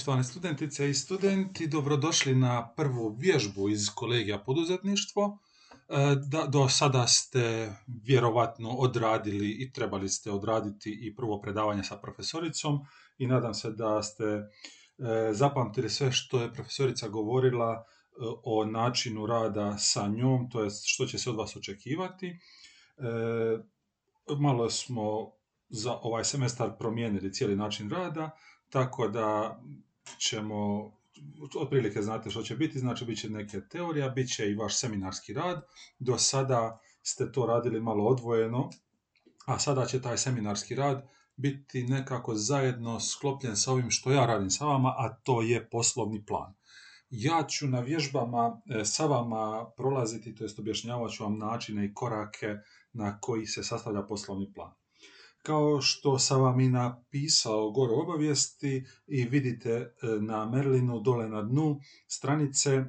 Poštovane studentice i studenti, dobrodošli na prvu vježbu iz kolegija poduzetništvo. E, do sada ste vjerovatno odradili i trebali ste odraditi i prvo predavanje sa profesoricom i nadam se da ste e, zapamtili sve što je profesorica govorila e, o načinu rada sa njom, to je što će se od vas očekivati. Malo smo za ovaj semestar promijenili cijeli način rada, tako da ćemo, otprilike znate što će biti, znači bit će neke teorija, bit će i vaš seminarski rad. Do sada ste to radili malo odvojeno, a sada će taj seminarski rad biti nekako zajedno sklopljen sa ovim što ja radim sa vama, a to je poslovni plan. Ja ću na vježbama e, sa vama prolaziti, to jest objašnjavat ću vam načine i korake na koji se sastavlja poslovni plan. Kao što sam vam i napisao gore obavijesti i vidite e, na Merlinu dole na dnu stranice,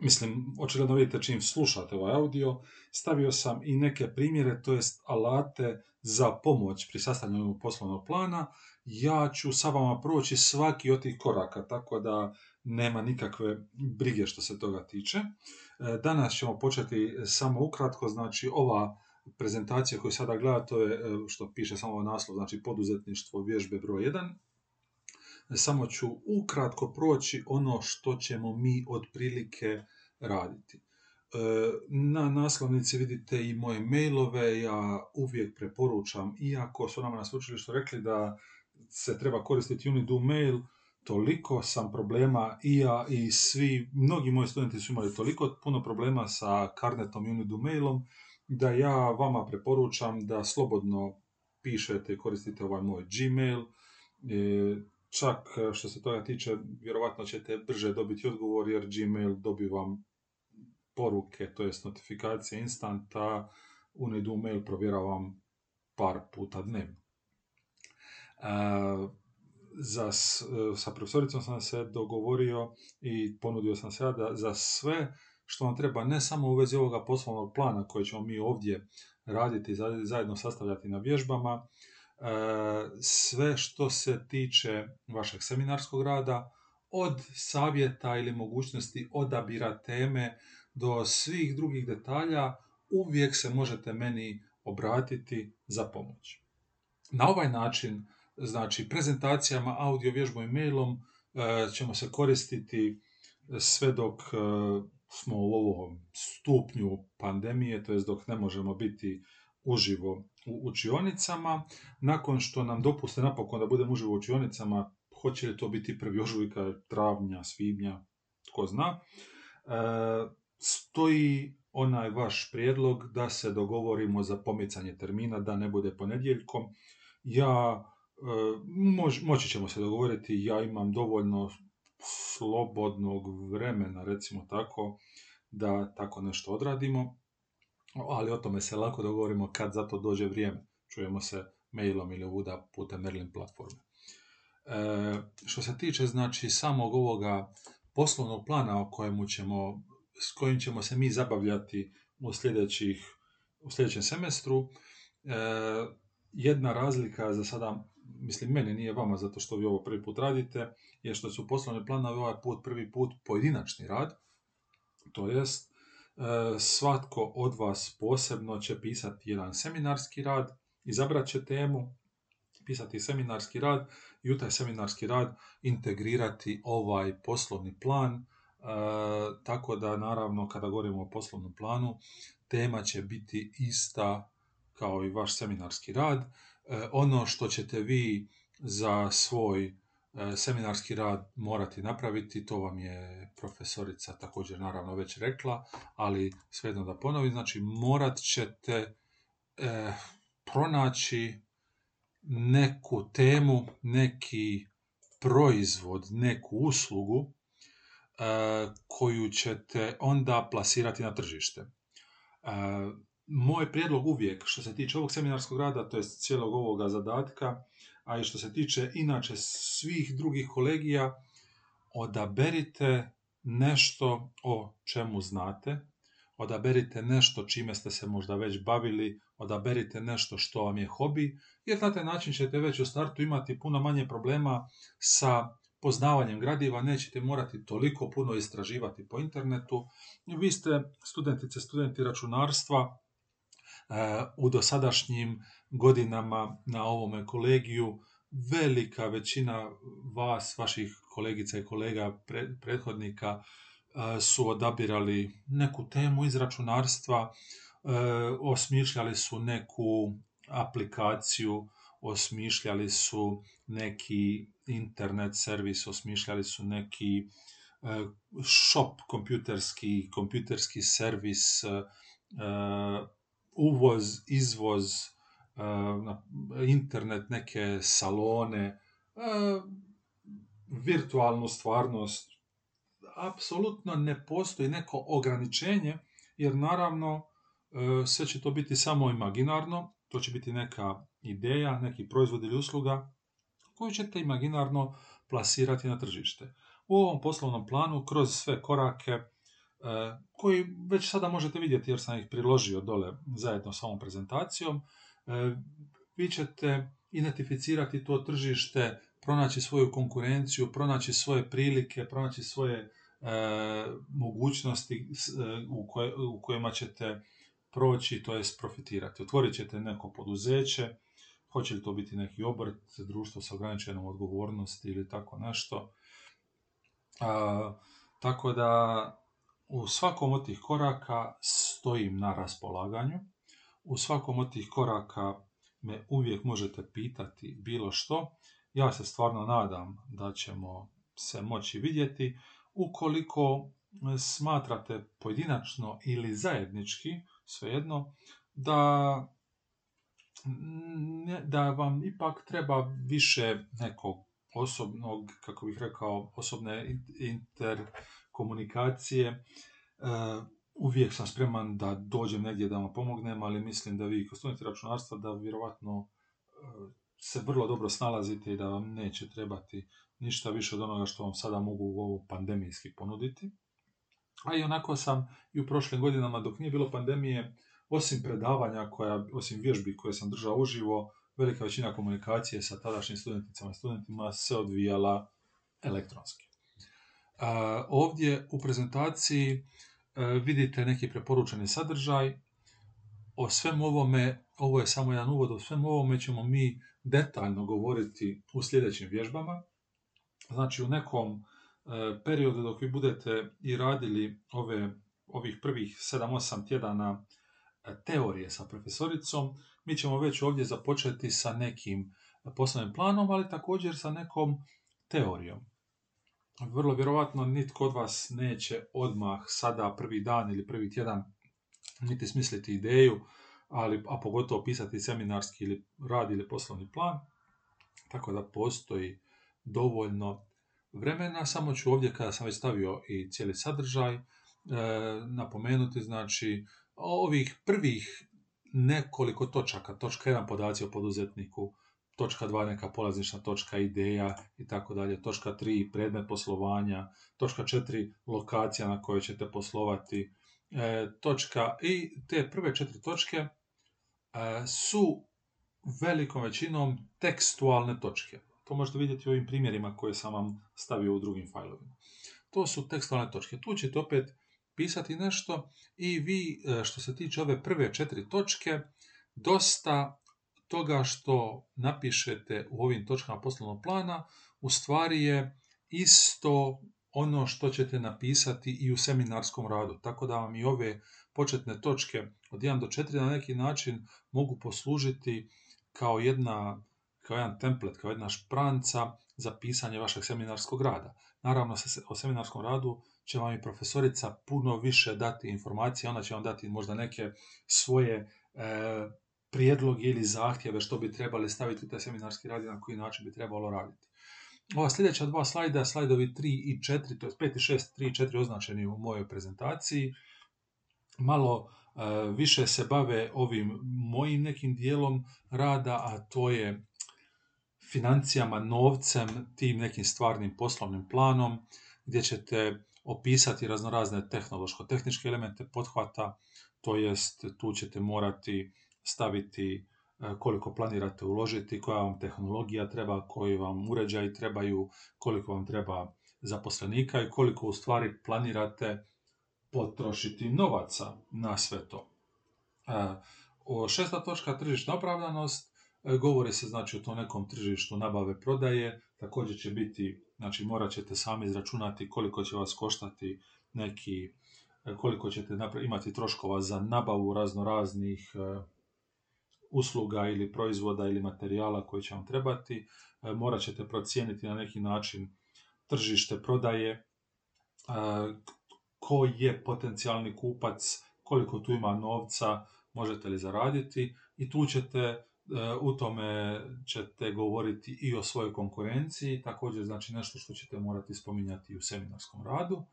mislim, očigledno vidite čim slušate ovaj audio, stavio sam i neke primjere, to jest alate za pomoć pri sastavljanju poslovnog plana. Ja ću sa vama proći svaki od tih koraka, tako da nema nikakve brige što se toga tiče. E, danas ćemo početi samo ukratko, znači ova prezentacija koju sada gleda, to je e, što piše samo naslov, znači poduzetništvo vježbe broj 1. Samo ću ukratko proći ono što ćemo mi otprilike raditi. E, na naslovnici vidite i moje mailove, ja uvijek preporučam, iako su nama na sveučilištu rekli da se treba koristiti Unido mail, toliko sam problema i ja i svi, mnogi moji studenti su imali toliko puno problema sa karnetom i Unido mailom, da ja vama preporučam da slobodno pišete i koristite ovaj moj Gmail. E, čak što se toga tiče, vjerovatno ćete brže dobiti odgovor jer Gmail vam poruke, to jest notifikacije instanta, Unidu mail provjeravam par puta dnevno. E, za, sa profesoricom sam se dogovorio i ponudio sam se da za sve što vam treba ne samo u vezi ovoga poslovnog plana koje ćemo mi ovdje raditi, zajedno sastavljati na vježbama, e, sve što se tiče vašeg seminarskog rada, od savjeta ili mogućnosti odabira teme do svih drugih detalja, uvijek se možete meni obratiti za pomoć. Na ovaj način, znači prezentacijama, audio vježbom i mailom, e, ćemo se koristiti sve dok e, smo u ovom stupnju pandemije, to jest dok ne možemo biti uživo u učionicama. Nakon što nam dopuste napokon da budemo uživo u učionicama, hoće li to biti prvi ožujka, travnja, svibnja, tko zna, e, stoji onaj vaš prijedlog da se dogovorimo za pomicanje termina, da ne bude ponedjeljkom. Ja, e, moći ćemo se dogovoriti, ja imam dovoljno slobodnog vremena, recimo tako, da tako nešto odradimo, ali o tome se lako dogovorimo kad za to dođe vrijeme. Čujemo se mailom ili ovuda putem Merlin platforme. E, što se tiče znači samog ovoga poslovnog plana o kojemu ćemo, s kojim ćemo se mi zabavljati u, sljedećih, u sljedećem semestru, e, jedna razlika za sada mislim mene nije vama zato što vi ovo prvi put radite, je što su poslovni planovi ovaj put prvi put pojedinačni rad, to jest e, svatko od vas posebno će pisati jedan seminarski rad, izabrat će temu, pisati seminarski rad i u taj seminarski rad integrirati ovaj poslovni plan, e, tako da naravno kada govorimo o poslovnom planu, tema će biti ista kao i vaš seminarski rad. E, ono što ćete vi za svoj e, seminarski rad morati napraviti, to vam je profesorica također naravno već rekla, ali svejedno da ponovim, znači morat ćete e, pronaći neku temu, neki proizvod, neku uslugu koju ćete onda plasirati na tržište moj prijedlog uvijek što se tiče ovog seminarskog rada, to je cijelog ovoga zadatka, a i što se tiče inače svih drugih kolegija, odaberite nešto o čemu znate, odaberite nešto čime ste se možda već bavili, odaberite nešto što vam je hobi, jer na taj način ćete već u startu imati puno manje problema sa poznavanjem gradiva nećete morati toliko puno istraživati po internetu. Vi ste studentice, studenti računarstva u dosadašnjim godinama na ovome kolegiju. Velika većina vas, vaših kolegica i kolega prethodnika e, su odabirali neku temu iz računarstva, e, osmišljali su neku aplikaciju, osmišljali su neki internet servis, osmišljali su neki e, shop kompjuterski, kompjuterski servis, uvoz, izvoz, na internet, neke salone, virtualnu stvarnost. Apsolutno ne postoji neko ograničenje, jer naravno e, sve će to biti samo imaginarno, to će biti neka ideja, neki proizvod ili usluga koju ćete imaginarno plasirati na tržište. U ovom poslovnom planu, kroz sve korake, koji već sada možete vidjeti jer sam ih priložio dole zajedno s ovom prezentacijom, E, vi ćete identificirati to tržište, pronaći svoju konkurenciju, pronaći svoje prilike, pronaći svoje e, mogućnosti e, u, u kojima ćete proći, to jest profitirati. Otvorit ćete neko poduzeće, hoće li to biti neki obrt, društvo sa ograničenom odgovornosti ili tako nešto. tako da u svakom od tih koraka stojim na raspolaganju u svakom od tih koraka me uvijek možete pitati bilo što. Ja se stvarno nadam da ćemo se moći vidjeti. Ukoliko smatrate pojedinačno ili zajednički, svejedno, da, da vam ipak treba više nekog osobnog, kako bih rekao, osobne interkomunikacije, e, uvijek sam spreman da dođem negdje da vam pomognem, ali mislim da vi kao studenti računarstva da vjerovatno e, se vrlo dobro snalazite i da vam neće trebati ništa više od onoga što vam sada mogu u ovo pandemijski ponuditi. A i onako sam i u prošlim godinama dok nije bilo pandemije, osim predavanja, koja, osim vježbi koje sam držao uživo, velika većina komunikacije sa tadašnjim studenticama i studentima se odvijala elektronski. Ovdje u prezentaciji E, vidite neki preporučeni sadržaj. O svem ovome, ovo je samo jedan uvod, o svem ovome ćemo mi detaljno govoriti u sljedećim vježbama. Znači u nekom e, periodu dok vi budete i radili ove, ovih prvih 7-8 tjedana e, teorije sa profesoricom, mi ćemo već ovdje započeti sa nekim poslovnim planom, ali također sa nekom teorijom vrlo vjerovatno nitko od vas neće odmah sada prvi dan ili prvi tjedan niti smisliti ideju, ali, a pogotovo pisati seminarski ili rad ili poslovni plan. Tako da postoji dovoljno vremena. Samo ću ovdje kada sam već stavio i cijeli sadržaj e, napomenuti znači ovih prvih nekoliko točaka, točka 1 podaci o poduzetniku, točka 2 neka polazišna točka ideja i tako dalje, točka 3 predmet poslovanja, točka 4 lokacija na kojoj ćete poslovati, e, točka i te prve četiri točke e, su velikom većinom tekstualne točke. To možete vidjeti u ovim primjerima koje sam vam stavio u drugim fajlovima. To su tekstualne točke. Tu ćete opet pisati nešto i vi e, što se tiče ove prve četiri točke dosta toga što napišete u ovim točkama poslovnog plana u stvari je isto ono što ćete napisati i u seminarskom radu. Tako da vam i ove početne točke od 1 do 4 na neki način mogu poslužiti kao jedna kao jedan templet, kao jedna špranca za pisanje vašeg seminarskog rada. Naravno, o seminarskom radu će vam i profesorica puno više dati informacije, ona će vam dati možda neke svoje e, prijedlog ili zahtjeve što bi trebali staviti u taj seminarski rad i na koji način bi trebalo raditi. Ova sljedeća dva slajda, slajdovi 3 i 4, to je 5 i 6, 3 i 4 označeni u mojoj prezentaciji, malo e, više se bave ovim mojim nekim dijelom rada, a to je financijama, novcem, tim nekim stvarnim poslovnim planom, gdje ćete opisati raznorazne tehnološko-tehničke elemente pothvata, to jest tu ćete morati staviti koliko planirate uložiti, koja vam tehnologija treba, koji vam uređaji trebaju, koliko vam treba zaposlenika i koliko u stvari planirate potrošiti novaca na sve to. O šesta točka tržišna opravdanost e, govori se znači o tom nekom tržištu nabave prodaje, također će biti, znači morat ćete sami izračunati koliko će vas koštati neki, e, koliko ćete imati troškova za nabavu razno raznih e, usluga ili proizvoda ili materijala koji će vam trebati, morat ćete procijeniti na neki način tržište prodaje, ko je potencijalni kupac, koliko tu ima novca, možete li zaraditi i tu ćete e, u tome ćete govoriti i o svojoj konkurenciji, također znači nešto što ćete morati spominjati u seminarskom radu.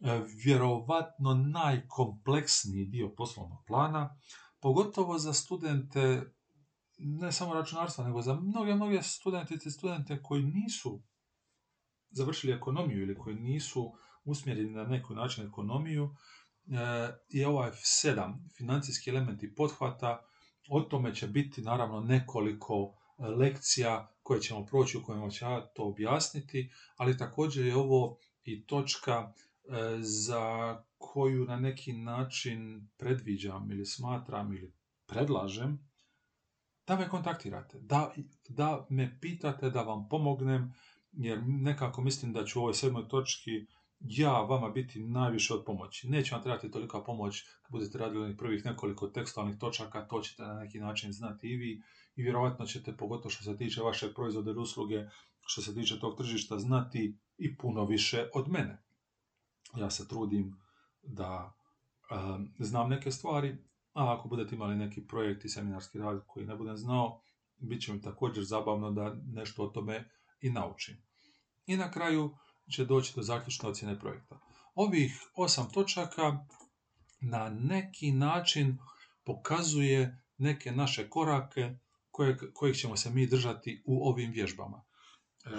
E, vjerovatno najkompleksniji dio poslovnog plana, pogotovo za studente ne samo računarstva, nego za mnoge, mnoge studentice i studente koji nisu završili ekonomiju ili koji nisu usmjereni na neki način ekonomiju, je ovaj sedam financijski elementi pothvata, o tome će biti naravno nekoliko e, lekcija koje ćemo proći u kojima ću ja to objasniti, ali također je ovo i točka e, za koju na neki način predviđam ili smatram ili predlažem da me kontaktirate, da, da me pitate, da vam pomognem, jer nekako mislim da ću u ovoj sedmoj točki ja vama biti najviše od pomoći. Neće vam trebati tolika pomoć kad budete radili onih prvih nekoliko tekstualnih točaka, to ćete na neki način znati i vi i vjerojatno ćete, pogotovo što se tiče vaše proizvode ili usluge, što se tiče tog tržišta, znati i puno više od mene. Ja se trudim da znam neke stvari, a ako budete imali neki projekt i seminarski rad koji ne budem znao, bit će mi također zabavno da nešto o tome i naučim. I na kraju, će doći do zaključne ocjene projekta. Ovih osam točaka na neki način pokazuje neke naše korake koje, kojih ćemo se mi držati u ovim vježbama. E,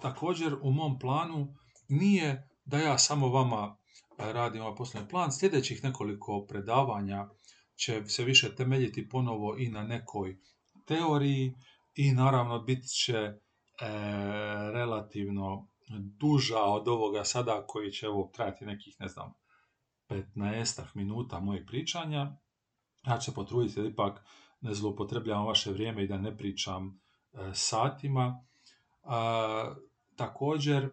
također u mom planu nije da ja samo vama radim ovaj poslovni plan. Sljedećih nekoliko predavanja će se više temeljiti ponovo i na nekoj teoriji i naravno bit će e, relativno duža od ovoga sada koji će evo trajati nekih, ne znam, 15 minuta mojeg pričanja. Ja ću se potruditi da ipak ne zloupotrebljavam vaše vrijeme i da ne pričam e, satima. također, e,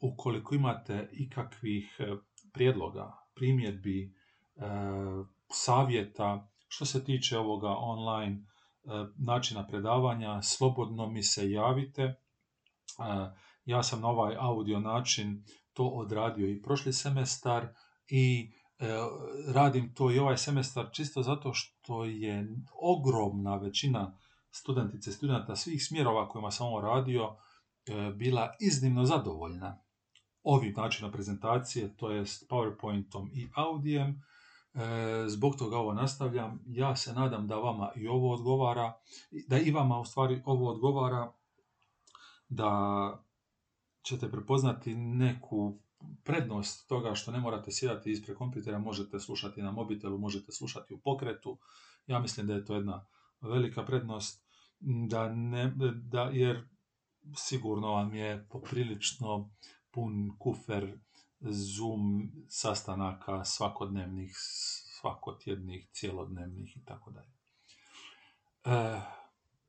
ukoliko imate ikakvih e, prijedloga, primjedbi, e, savjeta što se tiče ovoga online načina predavanja, slobodno mi se javite. Ja sam na ovaj audio način to odradio i prošli semestar i e, radim to i ovaj semestar čisto zato što je ogromna većina studentice i studenta svih smjerova kojima sam ovo radio e, bila iznimno zadovoljna ovim načinom prezentacije, to jest PowerPointom i audijem. E, zbog toga ovo nastavljam. Ja se nadam da vama i ovo odgovara, da i vama u stvari ovo odgovara, da ćete prepoznati neku prednost toga što ne morate sjedati ispred kompjutera, možete slušati na mobitelu, možete slušati u pokretu. Ja mislim da je to jedna velika prednost, da ne, da, jer sigurno vam je poprilično pun kufer Zoom sastanaka svakodnevnih, svakotjednih, cjelodnevnih i tako dalje. E,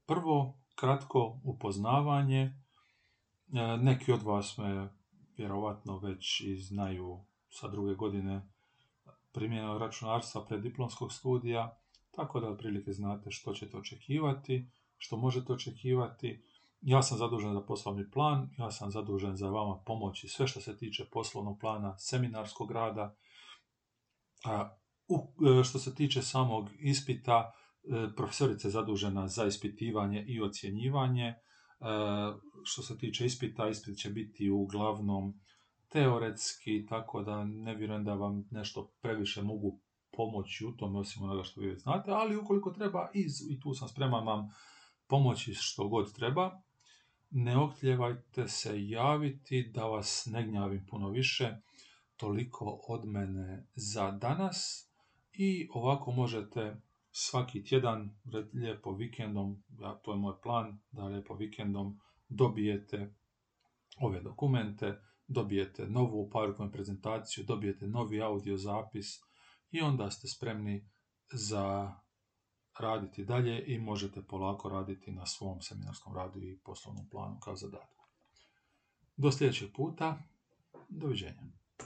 prvo, kratko upoznavanje, E, neki od vas me vjerovatno već i znaju sa druge godine primjenog računarstva preddiplomskog studija, tako da otprilike znate što ćete očekivati, što možete očekivati. Ja sam zadužen za poslovni plan, ja sam zadužen za vama pomoći sve što se tiče poslovnog plana, seminarskog rada. E, što se tiče samog ispita, e, profesorica je zadužena za ispitivanje i ocjenjivanje, E, što se tiče ispita, ispit će biti uglavnom teoretski, tako da ne vjerujem da vam nešto previše mogu pomoći u tome, osim onoga što vi znate, ali ukoliko treba, i tu sam spreman vam pomoći što god treba. Ne okljevajte se javiti da vas ne gnjavim puno više. Toliko od mene za danas i ovako možete svaki tjedan, lijepo vikendom, ja, to je moj plan, da lijepo vikendom dobijete ove dokumente, dobijete novu PowerPoint prezentaciju, dobijete novi audio zapis i onda ste spremni za raditi dalje i možete polako raditi na svom seminarskom radu i poslovnom planu kao zadatku. Do sljedećeg puta, doviđenja.